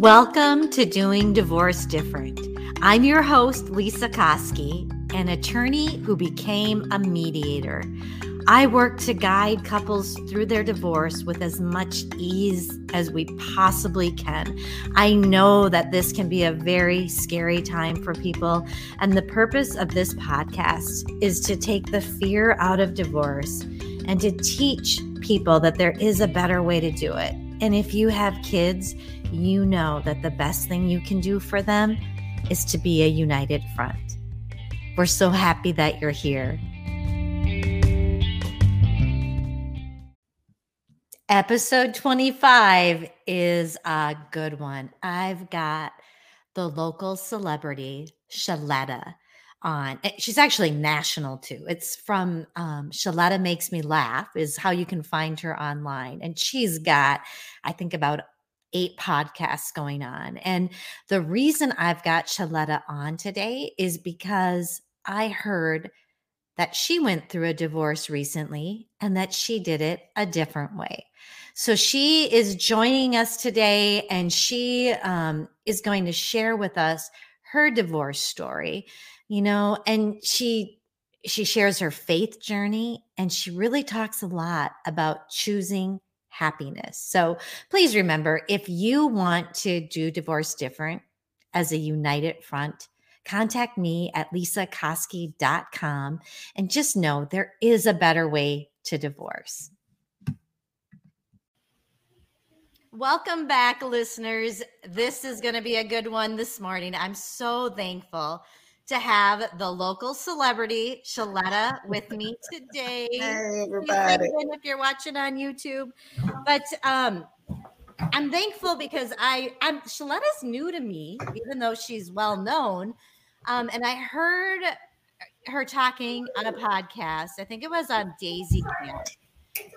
Welcome to Doing Divorce Different. I'm your host, Lesa Koski, an attorney who became a mediator. I work to guide couples through their divorce with as much ease as we possibly can. I know that this can be a very scary time for people, and the purpose of this podcast is to take the fear out of divorce and to teach people that there is a better way to do it. And if you have kids, you know that the best thing you can do for them is to be a united front. We're so happy that you're here. Episode 25 is a good one. I've got the local celebrity, Sheletta, on. Eh, she's actually national too. It's from um, Sheletta Makes Me Laugh, is how you can find her online. And she's got, I think, about eight podcasts going on. And the reason I've got Sheletta on today is because I heard that she went through a divorce recently and that she did it a different way. So she is joining us today and she um, is going to share with us her divorce story, you know, and she she shares her faith journey and she really talks a lot about choosing happiness. So please remember if you want to do divorce different as a united front, contact me at lesakoski.com and just know there is a better way to divorce. Welcome back, listeners. This is going to be a good one this morning. I'm so thankful to have the local celebrity Sheletta with me today. Hey, everybody. If you're watching on YouTube, but um, I'm thankful because I I'm Sheletta's new to me, even though she's well known. Um, and I heard her talking on a podcast. I think it was on Daisy Camp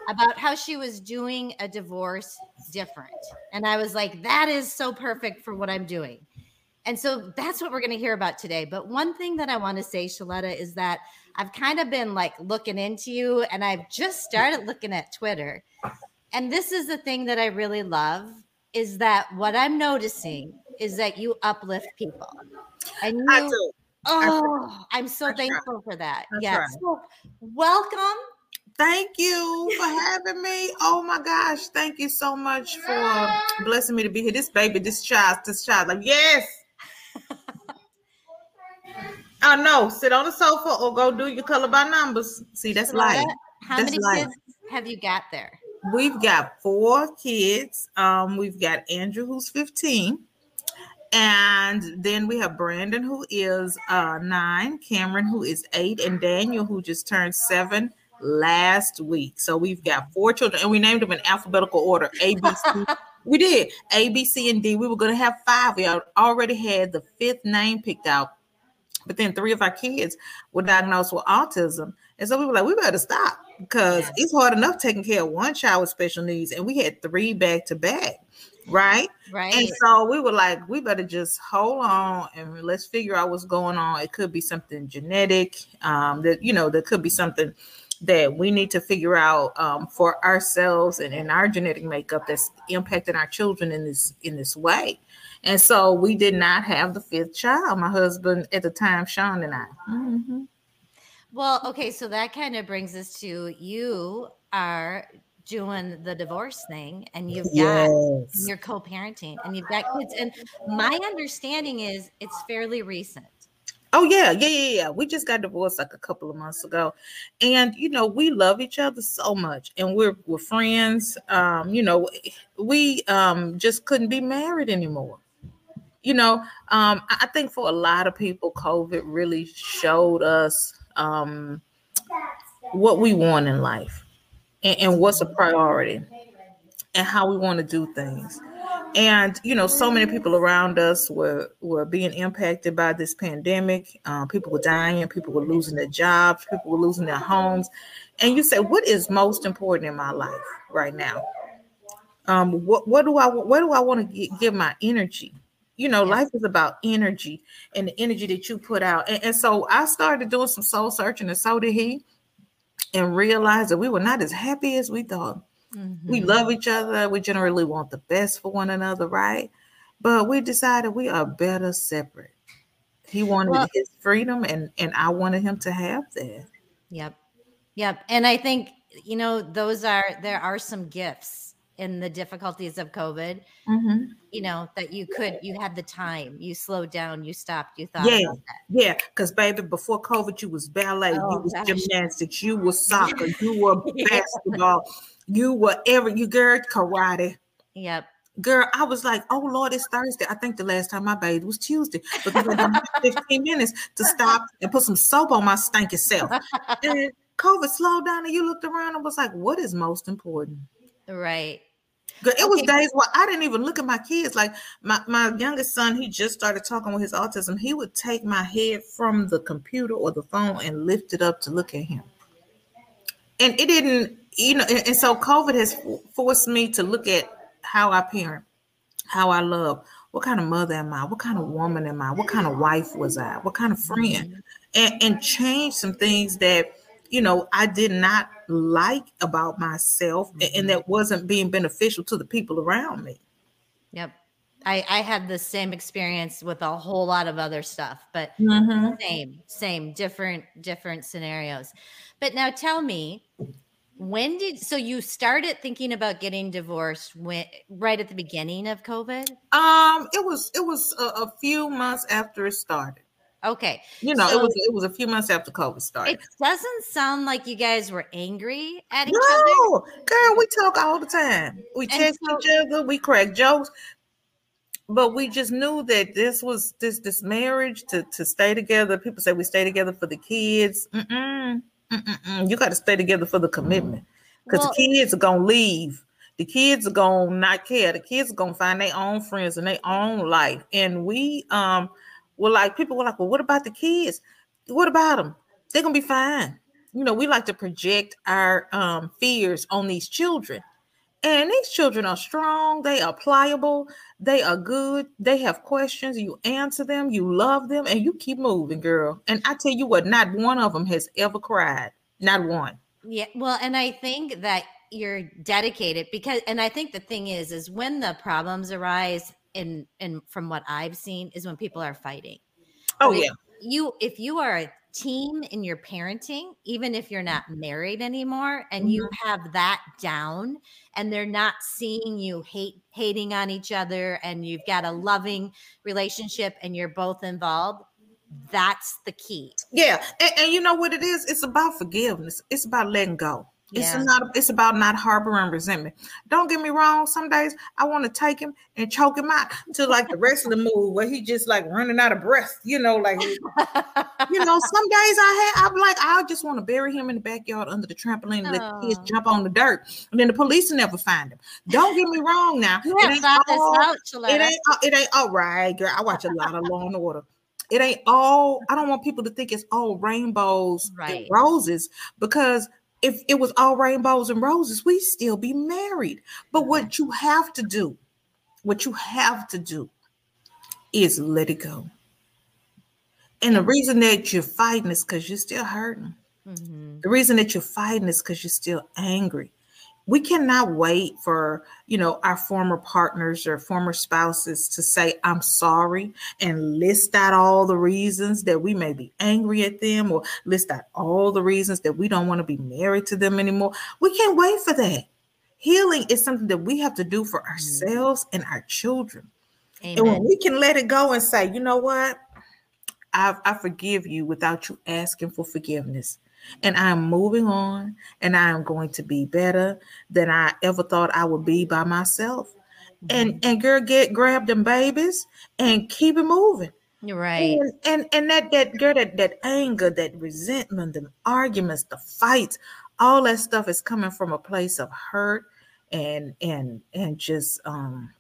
about how she was doing a divorce different. And I was like, that is so perfect for what I'm doing. And so that's what we're going to hear about today. But one thing that I want to say, Sheletta, is that I've kind of been like looking into you and I've just started looking at Twitter. And this is the thing that I really love is that what I'm noticing is that you uplift people. And you, I do. Oh, I'm so That's thankful right. for that. That's yes. Right. So welcome. Thank you for having me. Oh my gosh. Thank you so much for blessing me to be here. This baby, this child, this child, like, yes. Oh no, sit on the sofa or go do your color by numbers. See, that's life. How that's many light. kids have you got there? We've got four kids. Um, we've got Andrew who's 15. And then we have Brandon who is uh nine, Cameron who is eight, and Daniel who just turned seven last week. So we've got four children, and we named them in alphabetical order A, B, C. we did A, B, C, and D. We were going to have five. We already had the fifth name picked out but then three of our kids were diagnosed with autism. And so we were like, we better stop because it's hard enough taking care of one child with special needs. And we had three back to back. Right. Right. And so we were like, we better just hold on and let's figure out what's going on. It could be something genetic, um, that you know, there could be something that we need to figure out um, for ourselves and in our genetic makeup that's impacting our children in this in this way. And so we did not have the fifth child, my husband at the time, Sean and I. Mm-hmm. Well, okay, so that kind of brings us to you are doing the divorce thing and you've got yes. your co-parenting and you've got kids and my understanding is it's fairly recent oh yeah yeah yeah yeah we just got divorced like a couple of months ago and you know we love each other so much and we're we're friends um you know we um just couldn't be married anymore you know, um, I think for a lot of people, COVID really showed us um, what we want in life and, and what's a priority. and how we want to do things. And you know, so many people around us were were being impacted by this pandemic. Um, people were dying, people were losing their jobs, people were losing their homes. And you say, what is most important in my life right now? Um, what what do I what do I want to give my energy? You know, life is about energy and the energy that you put out. And, and so I started doing some soul searching, and so did he, and realized that we were not as happy as we thought Mm-hmm. We love each other. We generally want the best for one another, right? But we decided we are better separate. He wanted well, his freedom, and and I wanted him to have that. Yep, yep. And I think you know those are there are some gifts in the difficulties of COVID. Mm-hmm. You know that you could you had the time, you slowed down, you stopped, you thought. Yeah, yeah. Because baby, before COVID, you was ballet, oh, you was gosh. gymnastics, you was soccer, you were basketball you were ever you girl karate. Yep. Girl, I was like, oh Lord, it's Thursday. I think the last time I bathed was Tuesday because I 15 minutes to stop and put some soap on my stinky self. And COVID slowed down and you looked around and was like, what is most important? Right. It okay. was days where I didn't even look at my kids. Like my, my youngest son, he just started talking with his autism. He would take my head from the computer or the phone and lift it up to look at him. And it didn't you know, and, and so COVID has forced me to look at how I parent, how I love, what kind of mother am I? What kind of woman am I? What kind of wife was I? What kind of friend? Mm-hmm. And and change some things that you know I did not like about myself mm-hmm. and that wasn't being beneficial to the people around me. Yep. I, I had the same experience with a whole lot of other stuff, but mm-hmm. same, same, different, different scenarios. But now tell me, when did so you started thinking about getting divorced when right at the beginning of COVID? Um, it was it was a, a few months after it started. Okay. You know, so, it was it was a few months after COVID started. It doesn't sound like you guys were angry at each other. no, other. girl, we talk all the time. We text so, each other, we crack jokes. But we just knew that this was this this marriage to to stay together. People say we stay together for the kids. Mm-mm. Mm-mm-mm. You got to stay together for the commitment because well, the kids are gonna leave. The kids are gonna not care. The kids are gonna find their own friends and their own life. And we um were like, people were like, well, what about the kids? What about them? They're gonna be fine. You know, we like to project our um fears on these children. And these children are strong, they are pliable, they are good, they have questions, you answer them, you love them, and you keep moving, girl. And I tell you what, not one of them has ever cried. Not one. Yeah. Well, and I think that you're dedicated because and I think the thing is is when the problems arise in and from what I've seen is when people are fighting. Oh yeah. You if you are a team in your parenting, even if you're not married anymore and mm-hmm. you have that down and they're not seeing you hate hating on each other and you've got a loving relationship and you're both involved, that's the key. Yeah. And, and you know what it is? It's about forgiveness. It's about letting go. It's not. It's about not harboring resentment. Don't get me wrong. Some days I want to take him and choke him out to like the rest of the movie where he just like running out of breath. You know, like you know. Some days I have. I'm like I just want to bury him in the backyard under the trampoline and let the kids oh. jump on the dirt, and then the police will never find him. Don't get me wrong. Now you it ain't all, out, it ain't. Uh, it ain't all right, girl. I watch a lot of Law and Order it ain't all i don't want people to think it's all rainbows right. and roses because if it was all rainbows and roses, we'd still be married. But what you have to do, what you have to do is let it go. And the reason that you're fighting is because you're still hurting. Mm-hmm. The reason that you're fighting is because you're still angry we cannot wait for you know our former partners or former spouses to say i'm sorry and list out all the reasons that we may be angry at them or list out all the reasons that we don't want to be married to them anymore. We can't wait for that. Healing is something that we have to do for mm-hmm. ourselves and our children. Amen. and when we can let it go and say you know what? I, I forgive you without you asking for forgiveness and I'm moving on and I am going to be better than I ever thought I would be by myself. Mm-hmm. And and girl, get grab them babies and keep it moving. You're right. And, and and that that girl, that that anger, that resentment, the arguments, the fights, all that stuff is coming from a place of hurt and and and just um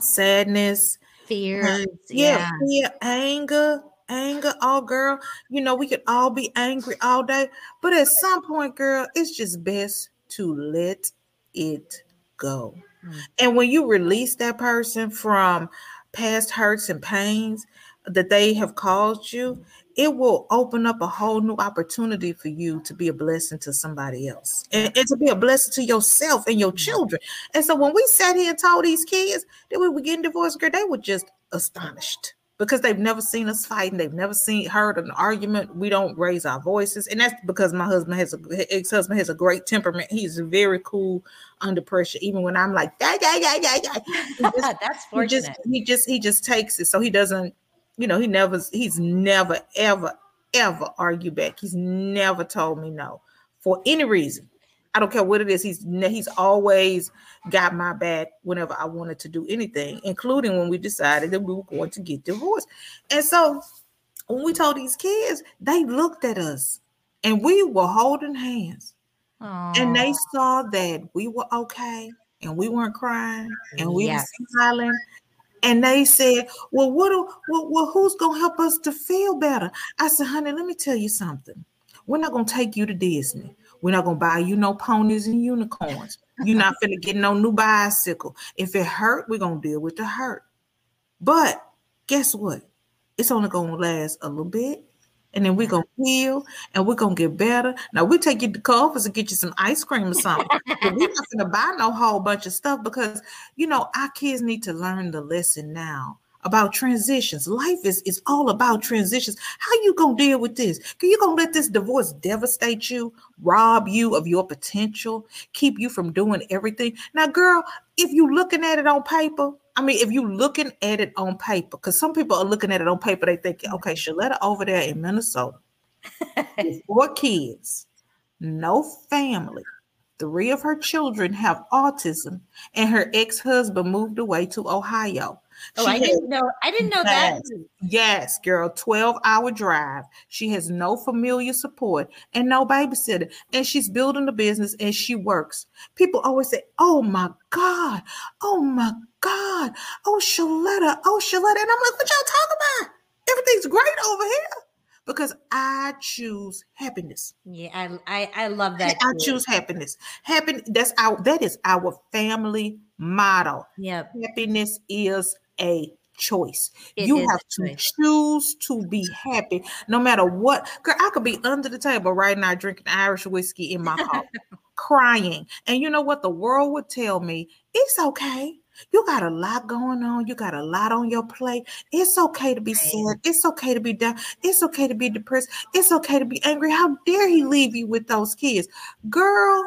sadness Fear. and Yeah. yeah, fear, anger, anger. Oh, girl, you know we could all be angry all day, but at some point, girl, it's just best to let it go. Mm. And when you release that person from past hurts and pains that they have caused you, it will open up a whole new opportunity for you to be a blessing to somebody else and, and to be a blessing to yourself and your children. And so when we sat here and told these kids that we were getting divorced, girl, they were just astonished because they've never seen us fighting. They've never seen heard an argument. We don't raise our voices. And that's because my husband has a ex-husband has a great temperament. He's very cool under pressure. Even when I'm like, yeah, yeah, yeah, yeah, yeah. He just, That's he just fortunate. he just he just takes it. So he doesn't, you know, he never he's never ever ever argue back. He's never told me no for any reason. I don't care what it is. He's he's always got my back whenever I wanted to do anything, including when we decided that we were going to get divorced. And so when we told these kids, they looked at us and we were holding hands and they saw that we were okay and we weren't crying and we Yes. were smiling. And they said, Well, what, do- well, well, who's gonna help us to feel better? I said, honey, let me tell you something. We're not gonna take you to Disney. We're not gonna buy you no ponies and unicorns. You're not gonna get no new bicycle. If it hurt, we're gonna deal with the hurt. But guess what? It's only gonna last a little bit, and then we're gonna heal and we're gonna get better. Now we take you to Culver's and get you some ice cream or something. but we're not gonna buy no whole bunch of stuff because you know our kids need to learn the lesson now about transitions. Life is, is all about transitions. How you gonna deal with this? Can you gonna let this divorce devastate you, rob you of your potential, keep you from doing everything? Now, girl, if you looking at it on paper, I mean, if you looking at it on paper, because some people are looking at it on paper, they think, mm-hmm. okay, Sheletta over there in Minnesota, four kids, no family. Three of her children have autism, and her ex-husband moved away to Ohio. Oh, She I didn't know. I didn't know that. Yes, girl, 12 hour drive. She has no familiar support and no babysitter. And she's building a business and she works. People always say, Oh my God, oh my God, oh Sheletta, oh Sheletta. And I'm like, What y'all talking about? Everything's great over here because I choose happiness. Yeah, I I, I love that. I too. choose happiness. Happy, that's our that is our family motto. Yeah. Happiness is a choice. It you have to choose to be happy no matter what. Girl, I could be under the table right now drinking Irish whiskey in my car, crying. And you know what? The world would tell me it's okay. You got a lot going on. You got a lot on your plate. It's okay to be sad. It's okay to be down. It's okay to be depressed. It's okay to be angry. How dare he leave you with those kids? Girl,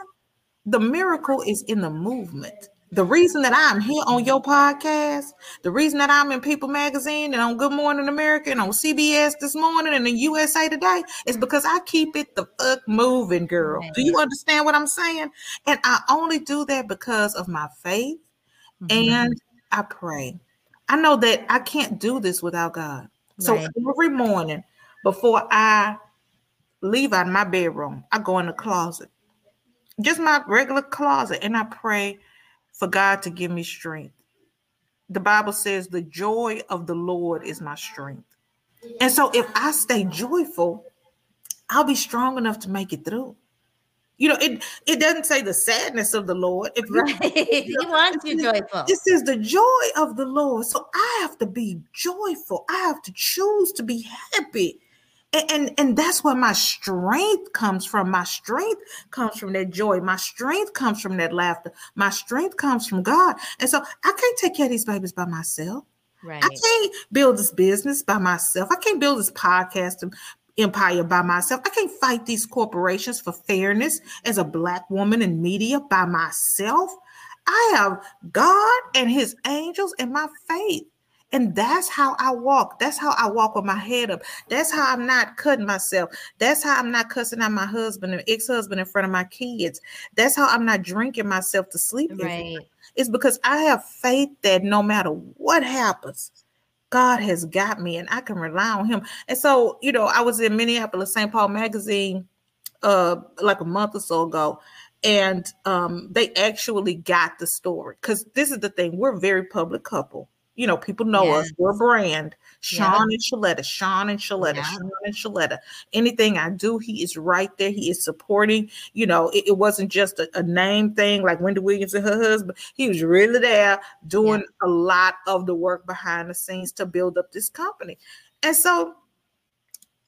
the miracle is in the movement. The reason that I'm here on your podcast, the reason that I'm in People Magazine and on Good Morning America and on CBS this morning and in USA Today is because I keep it the fuck moving, girl. Do you understand what I'm saying? And I only do that because of my faith Mhm. and I pray. I know that I can't do this without God. So Right. every morning before I leave out of my bedroom, I go in the closet, just my regular closet, and I pray for God to give me strength. The Bible says, The joy of the Lord is my strength. And so if I stay joyful, I'll be strong enough to make it through. You know, it, it doesn't say the sadness of the Lord. If you Right. he wants you joyful. it says the joy of the Lord. So I have to be joyful. I have to choose to be happy. And, and, and that's where my strength comes from. My strength comes from that joy. My strength comes from that laughter. My strength comes from God. And so I can't take care of these babies by myself. Right. I can't build this business by myself. I can't build this podcast empire by myself. I can't fight these corporations for fairness as a black woman in media by myself. I have God and his angels and my faith. And that's how I walk. That's how I walk with my head up. That's how I'm not cutting myself. That's how I'm not cussing out my husband and ex-husband in front of my kids. That's how I'm not drinking myself to sleep. Right. it's because I have faith that no matter what happens, God has got me and I can rely on him. And so, you know, I was in Minneapolis St. Paul magazine uh like a month or so ago and um, they actually got the story because this is the thing we're a very public couple you know people know yes. us we're a brand sean and sheletta sean and sheletta yeah. sean and sheletta anything i do he is right there he is supporting you know it, it wasn't just a, a, name thing like wendy williams and her husband he was really there doing yeah. a lot of the work behind the scenes to build up this company and so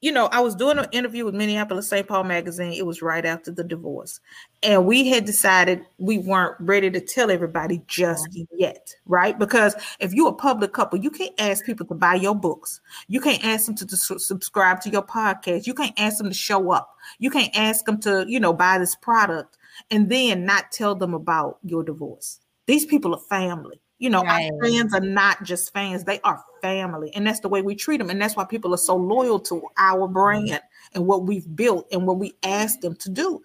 you know, I was doing an interview with Minneapolis St. Paul magazine. It was right after the divorce. And we had decided we weren't ready to tell everybody just yet, right? Because if you're a public couple, you can't ask people to buy your books. You can't ask them to, to subscribe to your podcast. You can't ask them to show up. You can't ask them to, you know, buy this product and then not tell them about your divorce. These people are family. You know, right. our fans are not just fans, they are family. And that's the way we treat them. And that's why people are so loyal to our brand and what we've built and what we asked them to do.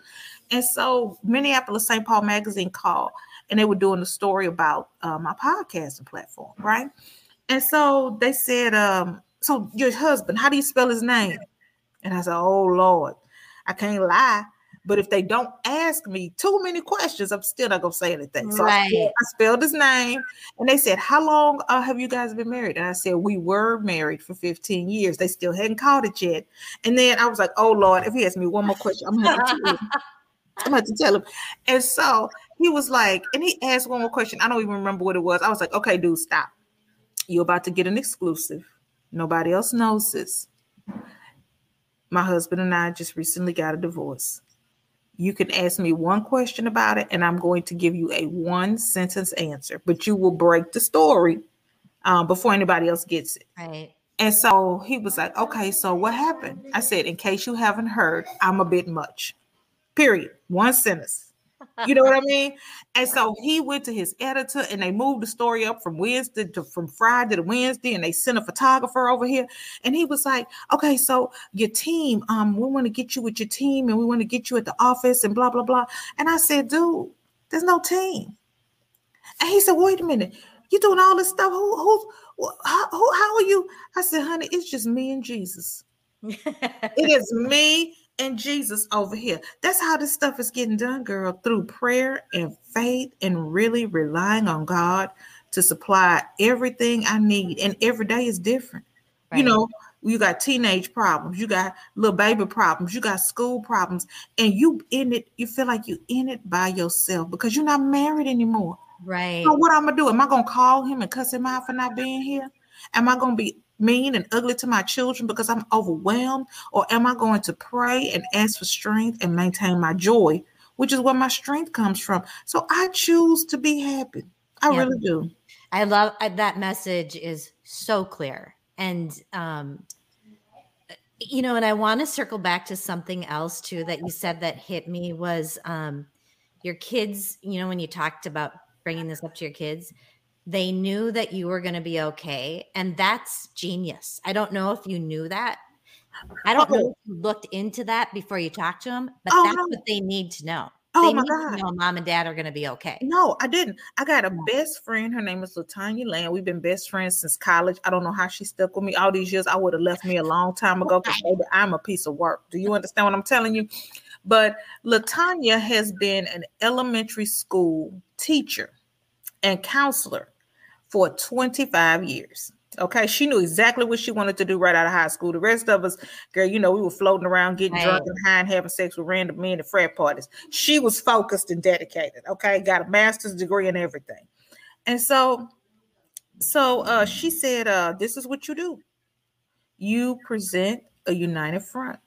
And so Minneapolis St. Paul magazine called and they were doing a story about uh, my podcasting platform, right? And so they said, um, so your husband, how do you spell his name? And I said, Oh Lord, I can't lie. But if they don't ask me too many questions, I'm still not gonna say anything. So right. I, I, spelled his name, and they said, "How long uh, have you guys been married?" And I said, "We were married for 15 years." They still hadn't called it yet. And then I was like, "Oh Lord, if he asks me one more question, I'm gonna tell. I'm going to tell him. And so he was like, and he asked one more question. I don't even remember what it was. I was like, okay, dude, stop. You're about to get an exclusive. Nobody else knows this. My husband and I just recently got a divorce. You can ask me one question about it, and I'm going to give you a one sentence answer, but you will break the story um, before anybody else gets it. Right. And so he was like, okay, so what happened? I said, in case you haven't heard, I'm a bit much. Period. One sentence. You know what I mean? And so he went to his editor and they moved the story up from Wednesday to from Friday to Wednesday, and they sent a photographer over here. And he was like, Okay, so your team, um, we want to get you with your team and we want to get you at the office and blah blah blah. And I said, dude, there's no team. And he said, Wait a minute, you doing all this stuff? Who who how, who, how are you? I said, honey, it's just me and Jesus. it is me and Jesus over here. That's how this stuff is getting done, girl, through prayer and faith and really relying on God to supply everything I need. And every day is different. Right. You know, you got teenage problems, you got little baby problems, you got school problems, and you in it, you feel like you in it by yourself because you're not married anymore. Right. So what I'm gonna do? Am I gonna call him and cuss him out for not being here? Am I gonna be mean and ugly to my children because I'm overwhelmed? Or am I going to pray and ask for strength and maintain my joy, which is where my strength comes from? So I choose to be happy. I yeah. really do. I love that message is so clear. And, um, you know, and I want to circle back to something else too that you said that hit me was um, your kids, you know, when you talked about bringing this up to your kids, they knew that you were going to be okay. And that's genius. I don't know if you knew that. I don't know oh. if you looked into that before you talked to them, but oh, that's no. what they need to know. Oh they my God. know mom and dad are going to be okay. No, I didn't. I got a best friend. Her name is Latanya Land. We've been best friends since college. I don't know how she stuck with me all these years. I would have left me a long time ago because I'm a piece of work. Do you understand what I'm telling you? But Latanya has been an elementary school teacher and counselor for 25 years. Okay, she knew exactly what she wanted to do right out of high school. The rest of us, girl, you know, we were floating around, getting drunk and high, and having sex with random men at frat parties. She was focused and dedicated. Okay, got a master's degree and everything. And so, so uh, she said, uh, "This is what you do. You present a united front.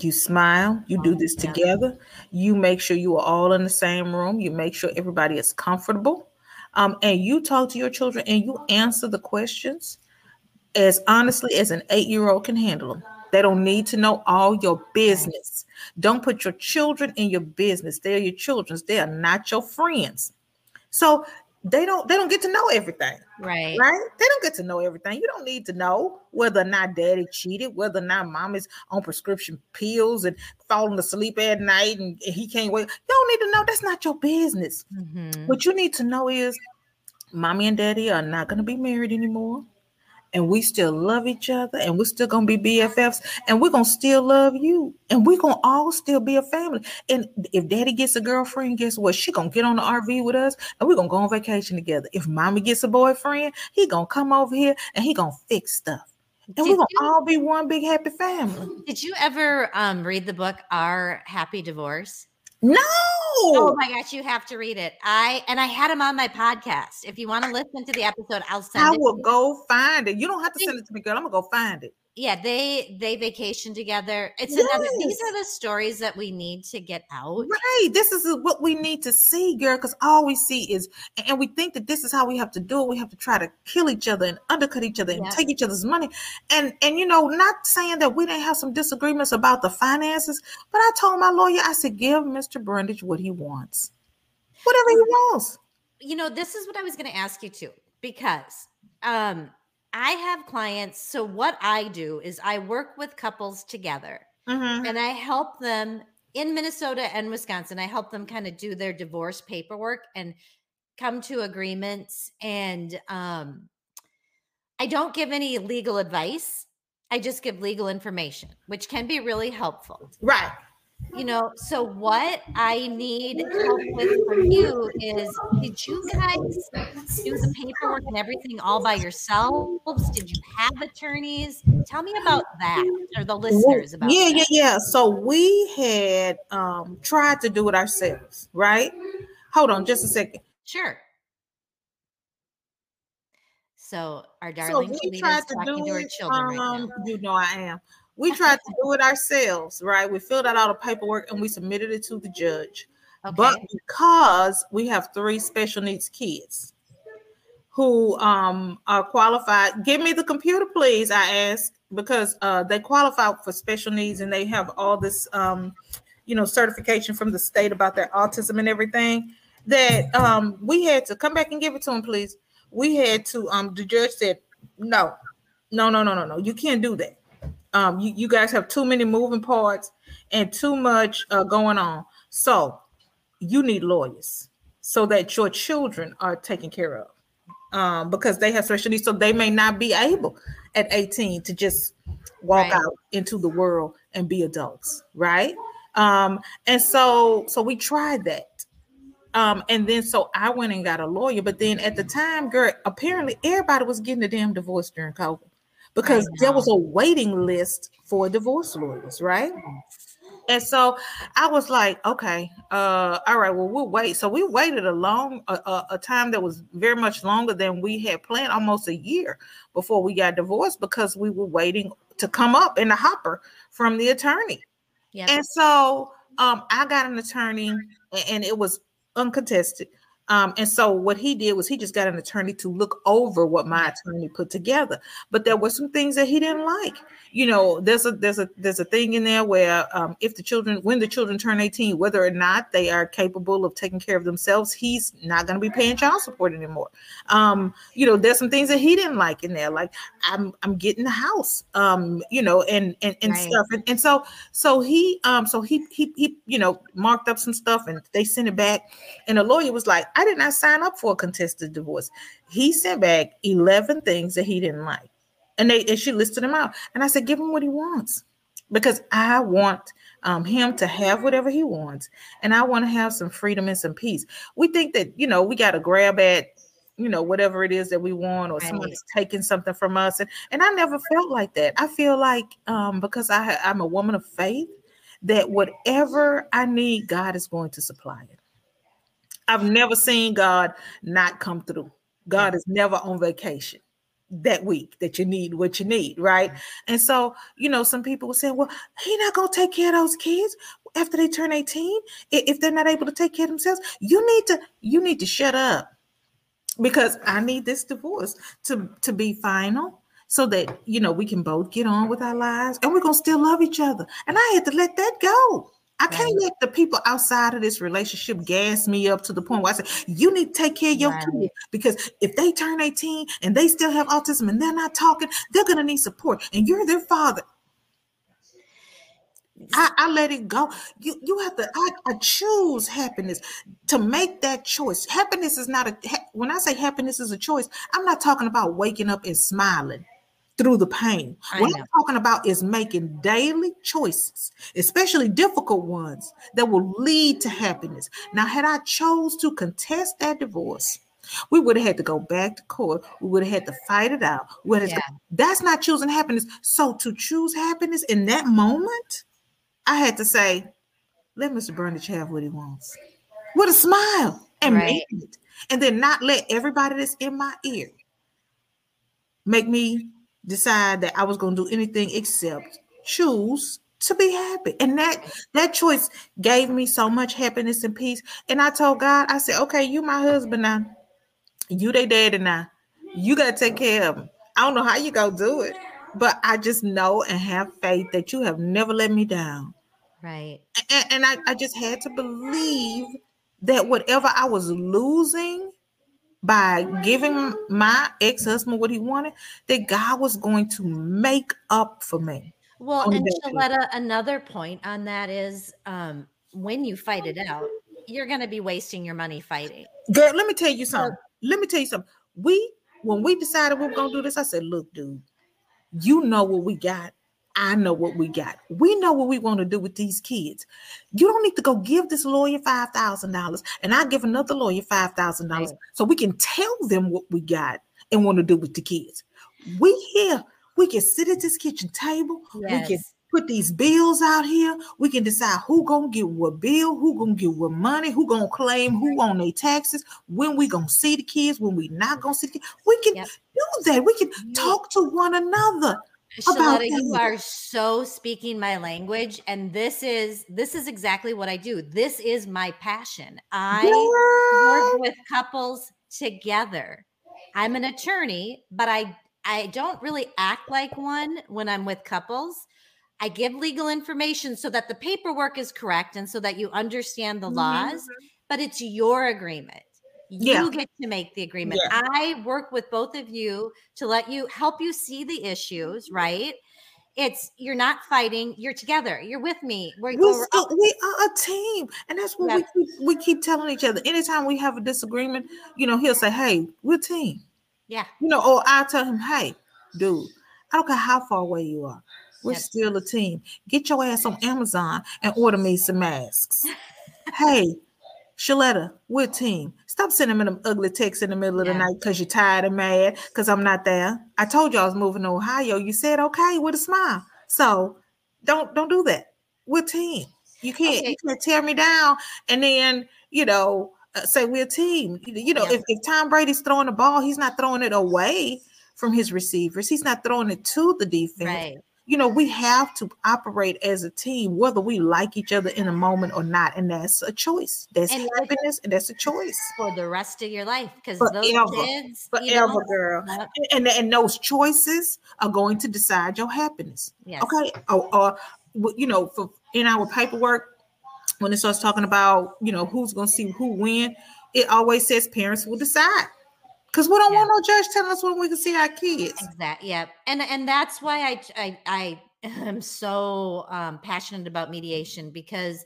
You smile. You do this together. You make sure you are all in the same room. You make sure everybody is comfortable." Um, and you talk to your children and you answer the questions as honestly as an eight year old can handle them. They don't need to know all your business. Don't put your children in your business. They're your children's. They are not your friends. So they don't they don't get to know everything. Right. Right? They don't get to know everything. You don't need to know whether or not daddy cheated, whether or not mom is on prescription pills and falling asleep at night and he can't wait. You don't need to know. That's not your business. Mm-hmm. What you need to know is mommy and daddy are not going to be married anymore. And we still love each other and we're still gonna be BFFs and we're gonna still love you and we're gonna all still be a family. And if daddy gets a girlfriend, guess what? She gonna get on the RV with us and we're gonna go on vacation together. If mommy gets a boyfriend, he gonna come over here and he gonna fix stuff. And Did we're gonna you- all be one big happy family. Did you ever um, read the book Our Happy Divorce? No, Oh my gosh, you have to read it. I and I had him on my podcast. If you want to listen to the episode, I'll send I it. will go find it. You don't have to send it to me, girl. I'm gonna go find it. Yeah, they they vacation together. It's another. These are the stories that we need to get out. Right. This is what we need to see, girl, because all we see is, and we think that this is how we have to do it. We have to try to kill each other and undercut each other and Yeah. take each other's money. And and you know, not saying that we didn't have some disagreements about the finances, but I told my lawyer, I said, give Mr. Brundidge what he wants. Whatever he wants. you know, this is what I was going to ask you too, because um, I have clients. So, what I do is I work with couples together Mhm. and I help them in Minnesota and Wisconsin. I help them kind of do their divorce paperwork and come to agreements. And um, I don't give any legal advice, I just give legal information, which can be really helpful Right. You know so what i need help with from you is did you guys do the paperwork and everything all by yourselves did you have attorneys tell me about that or the listeners about yeah, that. yeah, yeah. So we had um tried to do it ourselves, right? Hold on just a second. sure so our So darling we tried to do it. children right Um, now you know I am. We tried to do it ourselves, right? We filled out all the paperwork and we submitted it to the judge. okay But because we have three special needs kids who um are qualified, give me the computer, please. I asked because uh they qualify for special needs and they have all this um you know certification from the state about their autism and everything that um we had to come back and give it to them, please. We had to um the judge said no, no, no, no, no, no, you can't do that. Um, you, you guys have too many moving parts and too much uh, going on. So you need lawyers so that your children are taken care of um, because they have special needs. So they may not be able at 18 to just walk Right. out into the world and be adults, right? Um, and so so we tried that. Um, and then so I went and got a lawyer, but then at the time, girl, apparently everybody was getting a damn divorce during COVID because there was a waiting list for divorce lawyers, right? And so I was like, okay, uh, all right, well, we'll wait. So we waited a long, a, a, a time that was very much longer than we had planned, almost a year before we got divorced because we were waiting to come up in the hopper from the attorney. yeah And so um, I got an attorney, and it was uncontested. Um, and so what he did was he just got an attorney to look over what my attorney put together. But there were some things that he didn't like. You know, there's a there's a there's a thing in there where um, if the children when the children turn 18, whether or not they are capable of taking care of themselves, he's not going to be paying child support anymore. Um, you know, there's some things that he didn't like in there, like I'm I'm getting the house, um, you know, and and, and Right. stuff. And, and so so he um so he he he you know marked up some stuff and they sent it back and the lawyer was like i did not sign up for a contested divorce. He sent back 11 things that he didn't like and they and she listed them out. And i said give him what he wants because i want um, him to have whatever he wants and i want to have some freedom and some peace. We think that you know we got to grab at you know whatever it is that we want or Right. someone's taking something from us and and i never felt like that. I feel like um because i i'm a woman of faith that whatever i need god is going to supply it i've never seen god not come through. God mm. is never on vacation that week that you need what you need right? Mm. And so you know some people will say well he not gonna take care of those kids after they turn 18 if they're not able to take care of themselves. You need to you need to shut up because I need this divorce to to be final so that you know we can both get on with our lives and we're gonna still love each other. And I had to let that go. I can't Right. let the people outside of this relationship gas me up to the point where I say, you need to take care of your Right. kid because if they turn 18 and they still have autism and they're not talking, they're gonna need support. And you're their father. I, I let it go. You you have to. I, I choose happiness to make that choice. Happiness is not a. When I say happiness is a choice, I'm not talking about waking up and smiling. Through the pain. I what know. I'm talking about is making daily choices, especially difficult ones that will lead to happiness. Now, had I chose to contest that divorce, we would have had to go back to court. We would have had to fight it out. We would have Yeah. That's not choosing happiness. So to choose happiness in that moment, I had to say, let Mr. Brundidge have what he wants. With a smile and Right. make it. And then not let everybody that's in my ear make me decide that I was going to do anything except choose to be happy. And that that choice gave me so much happiness and peace. And I told God, I said, okay, you my husband now. You they daddy now. You got to take care of him. I don't know how you gonna do it, but I just know and have faith that you have never let me down. Right. And, and I, I just had to believe that whatever I was losing by giving my ex-husband what he wanted, that God was going to make up for me. Well, and. Sheletta, another point on that is um, when you fight it out, you're going to be wasting your money fighting. Girl, let me tell you something. Let me tell you something. We when we decided we were gonna do this, I said, look, dude, you know what we got. I know what we got. We know what we want to do with these kids. You don't need to go give this lawyer five thousand dollars, and I give another lawyer five thousand dollars, Right. so we can tell them what we got and want to do with the kids. We here, we can sit at this kitchen table. We can put these bills out here. We can decide who gonna get what bill, who gonna get what money, who gonna claim who on their taxes, when we gonna see the kids, when we not gonna see the kids. We can Yep. do that. We can You- talk to one another. Sheletta, you are so speaking my language, and this is this is exactly what I do. This is my passion. I Girl. work with couples together. I'm an attorney, but I I don't really act like one when I'm with couples. I give legal information so that the paperwork is correct and so that you understand the laws, but it's your agreement. Yeah. You get to make the agreement. Yeah. I work with both of you to let you help you see the issues, mm-hmm. right? It's you're not fighting, you're together. You're with me. We're, We, we're we are a team, and that's what we keep, we keep telling each other. Anytime we have a disagreement, you know, he'll say, "Hey, we're a team." yeah. You know, or I tell him, "Hey, dude, I don't care how far away you are, we're still a team. Get your ass on Amazon and order me some masks." hey, Sheletta, we're a team. Stop sending me them ugly texts in the middle of the Yeah. night because you're tired and mad because I'm not there. I told you I was moving to Ohio. You said okay with a smile. So don't don't do that. We're a team. You can't Okay. you can't tear me down and then you know uh, say we're a team. You you know Yeah. if, if Tom Brady's throwing the ball, he's not throwing it away from his receivers. He's not throwing it to the defense Right. You know, we have to operate as a team, whether we like each other in a moment or not. And that's a choice. That's And- happiness, and that's a choice. For the rest of your life. Because those kids Forever, less- girl. Yep. And, and those choices are going to decide your happiness. Yes. Okay. Or, or you know, for in our paperwork, when it starts talking about, you know, who's going to see who win, it always says parents will decide. Because we don't Yeah. want no judge telling us when we can see our kids. Exactly. Yep. And and that's why I I I am so um, passionate about mediation because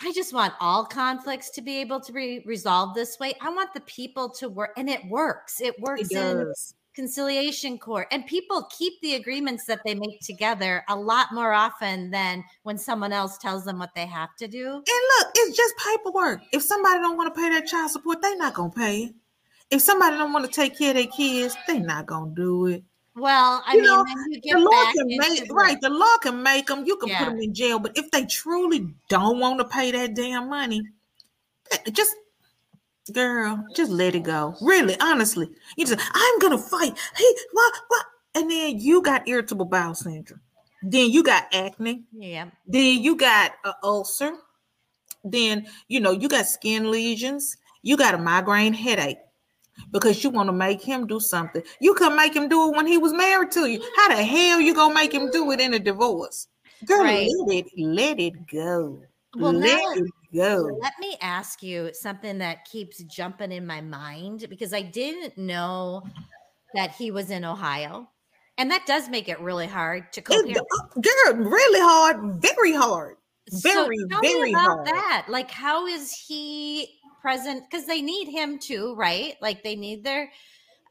I just want all conflicts to be able to be resolved this way. I want the people to work, and it works. It works It in conciliation court, and people keep the agreements that they make together a lot more often than when someone else tells them what they have to do. And look, it's just paperwork. If somebody don't want to pay that child support, they're not gonna pay it. If somebody don't want to take care of their kids, they're not gonna do it. Well, I You mean, know, The law back can make right. The law can make them. You can Yeah. put them in jail, but if they truly don't want to pay that damn money, eh, just girl, just let it go. Really, honestly, you just I'm gonna fight. Hey, what, what? And then you got irritable bowel syndrome. Then you got acne. Yeah. Then you got an ulcer. Then you know you got skin lesions. You got a migraine headache because you want to make him do something. You couldn't make him do it when he was married to you. How the hell you gonna make him do it in a divorce? Girl, Right. let it let it go. Well, let now- it go. Let me ask you something that keeps jumping in my mind because I didn't know that he was in Ohio. And that does make it really hard to It, co-parent. uh, girl, really hard, very hard. very, so tell very me about hard. that. Like, how is he present? Because they need him too, right? Like, they need their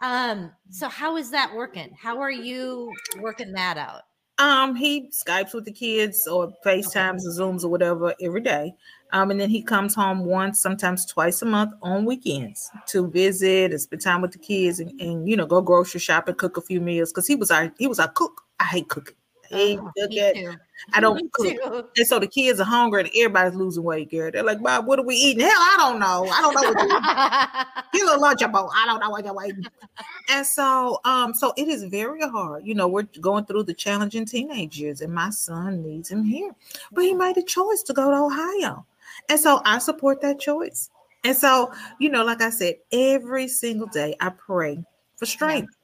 Um, so how is that working? How are you working that out? Um, he Skypes with the kids or FaceTimes or Zooms or whatever every day. Um, and then he comes home once, sometimes twice a month on weekends to visit and spend time with the kids and, and you know go grocery shop and cook a few meals because he was our he was our cook. I hate cooking. I oh, cook it. I don't me cook. Too. And so the kids are hungry and everybody's losing weight, girl. They're like, Bob, what are we eating? Hell, I don't know. I don't know what you're eating. Get a lunchable. I don't know what you're eating. And so, um, so it is very hard. You know, we're going through the challenging teenage years, and my son needs him here. But he made a choice to go to Ohio. And so I support that choice. And so, you know, like I said, every single day I pray for strength.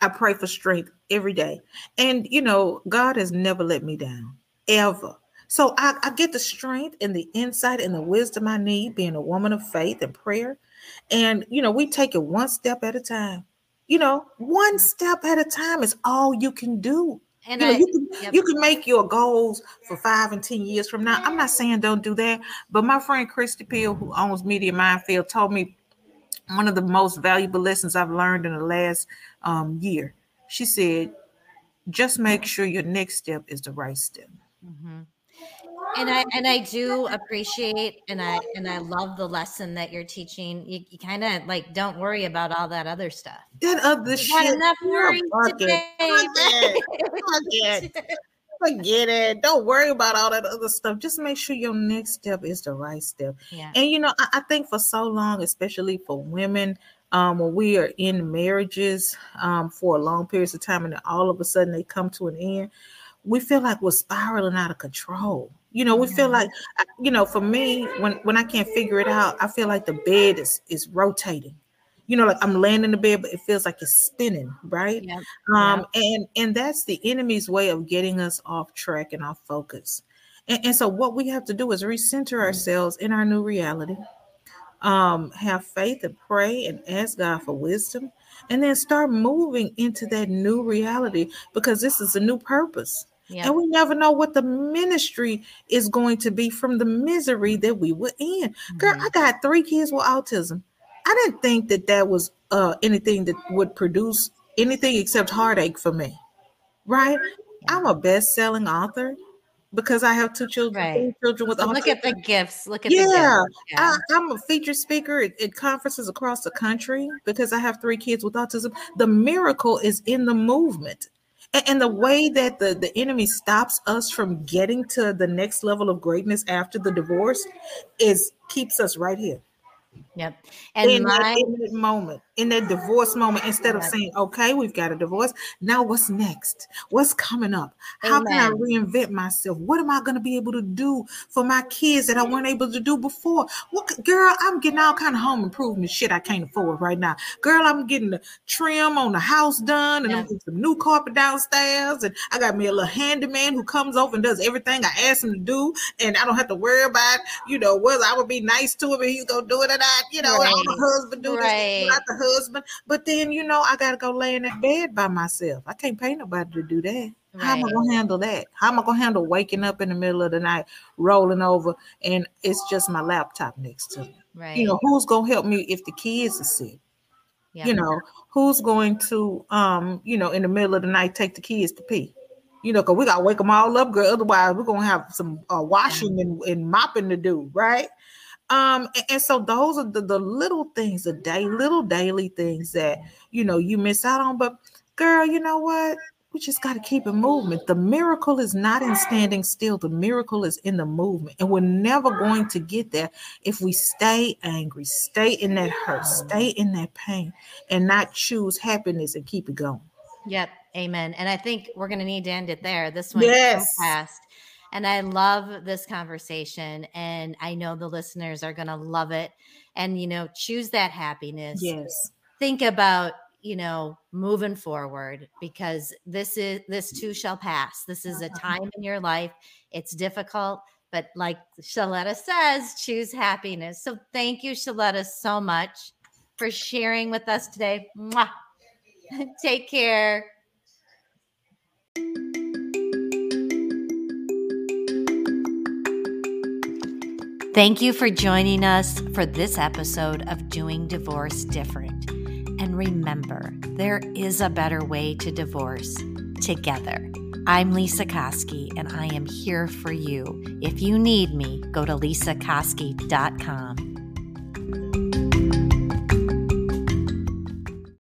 I pray for strength every day. And, you know, God has never let me down, ever. So I, I, get the strength and the insight and the wisdom I need being a woman of faith and prayer. And, you know, we take it one step at a time. You know, one step at a time is all you can do. And you, know, I, you, can, yep. you can make your goals for five and 10 years from now. I'm not saying don't do that, but my friend Christy Peel, who owns Media Mindfield, told me one of the most valuable lessons I've learned in the last um, year. She said, just make sure your next step is the right step. Mm-hmm and I and I do appreciate and I and I love the lesson that you're teaching. You, you kind of like don't worry about all that other stuff. That other you shit. enough worry today. Forget. Forget. Forget it. Don't worry about all that other stuff. Just make sure your next step is the right step. Yeah. And you know, I, I think for so long, especially for women, um, when we are in marriages um, for long periods of time, and then all of a sudden they come to an end, we feel like we're spiraling out of control. You know, we feel like, you know, for me, when when I can't figure it out, I feel like the bed is is rotating. You know, like I'm laying in the bed, but it feels like it's spinning, right? Yep. Um, yep. and and that's the enemy's way of getting us off track and off focus. And, and so, what we have to do is recenter ourselves in our new reality. Um, have faith and pray and ask God for wisdom, and then start moving into that new reality because this is a new purpose. Yep. And we never know what the ministry is going to be from the misery that we were in. Mm-hmm. Girl, I got three kids with autism. I didn't think that that was uh, anything that would produce anything except heartache for me. Right? Yeah. I'm a best-selling author because I have two children, right. children with so autism. Look at the gifts. Look at yeah. the gifts. Yeah. I, am a featured speaker at, at, conferences across the country because I have three kids with autism. The miracle is in the movement. And, and the way that the, the enemy stops us from getting to the next level of greatness after the divorce is keeps us right here. Yep. And in, my, that, in that moment, in that divorce moment, instead of saying, okay, we've got a divorce. Now what's next? What's coming up? How Amen. can I reinvent myself? What am I going to be able to do for my kids that I weren't able to do before? What girl, I'm getting all kind of home improvement shit I can't afford right now. Girl, I'm getting the trim on the house done and yeah. I'm getting some new carpet downstairs. And I got me a little handyman who comes over and does everything I ask him to do. And I don't have to worry about, you know, whether I would be nice to him and he's gonna do it or not, you know, right. I'm a husband do right. this, not the husband. But then, you know, I got to go lay in that bed by myself. I can't pay nobody to do that. Right. How am I gonna handle that? How am I gonna handle waking up in the middle of the night, rolling over, and it's just my laptop next to me? Right. You know, who's gonna help me if the kids are sick? Yeah. You know, who's going to um, you know, in the middle of the night take the kids to pee? You know, because we gotta wake them all up, girl. Otherwise, we're gonna have some uh, washing and, and mopping to do, right? Um, and, and, so those are the, the little things, the day, little daily things that you know you miss out on. But girl, you know what? We just got to keep it moving. The miracle is not in standing still. The miracle is in the movement. And we're never going to get there if we stay angry, stay in that hurt, stay in that pain, and not choose happiness and keep it going. Yep. Amen. And I think we're going to need to end it there. This one yes. so fast. And I love this conversation. And I know the listeners are going to love it. And, you know, choose that happiness. Yes. Think about, you know, moving forward because this is, this too shall pass. This is a uh-huh. time in your life. It's difficult, but like Sheletta says, choose happiness. So thank you, Sheletta, so much for sharing with us today. Mwah. Take care. Thank you for joining us for this episode of Doing Divorce Different. And remember, there is a better way to divorce together. I'm Lesa Koski, and I am here for you. If you need me, go to lesakoski.com.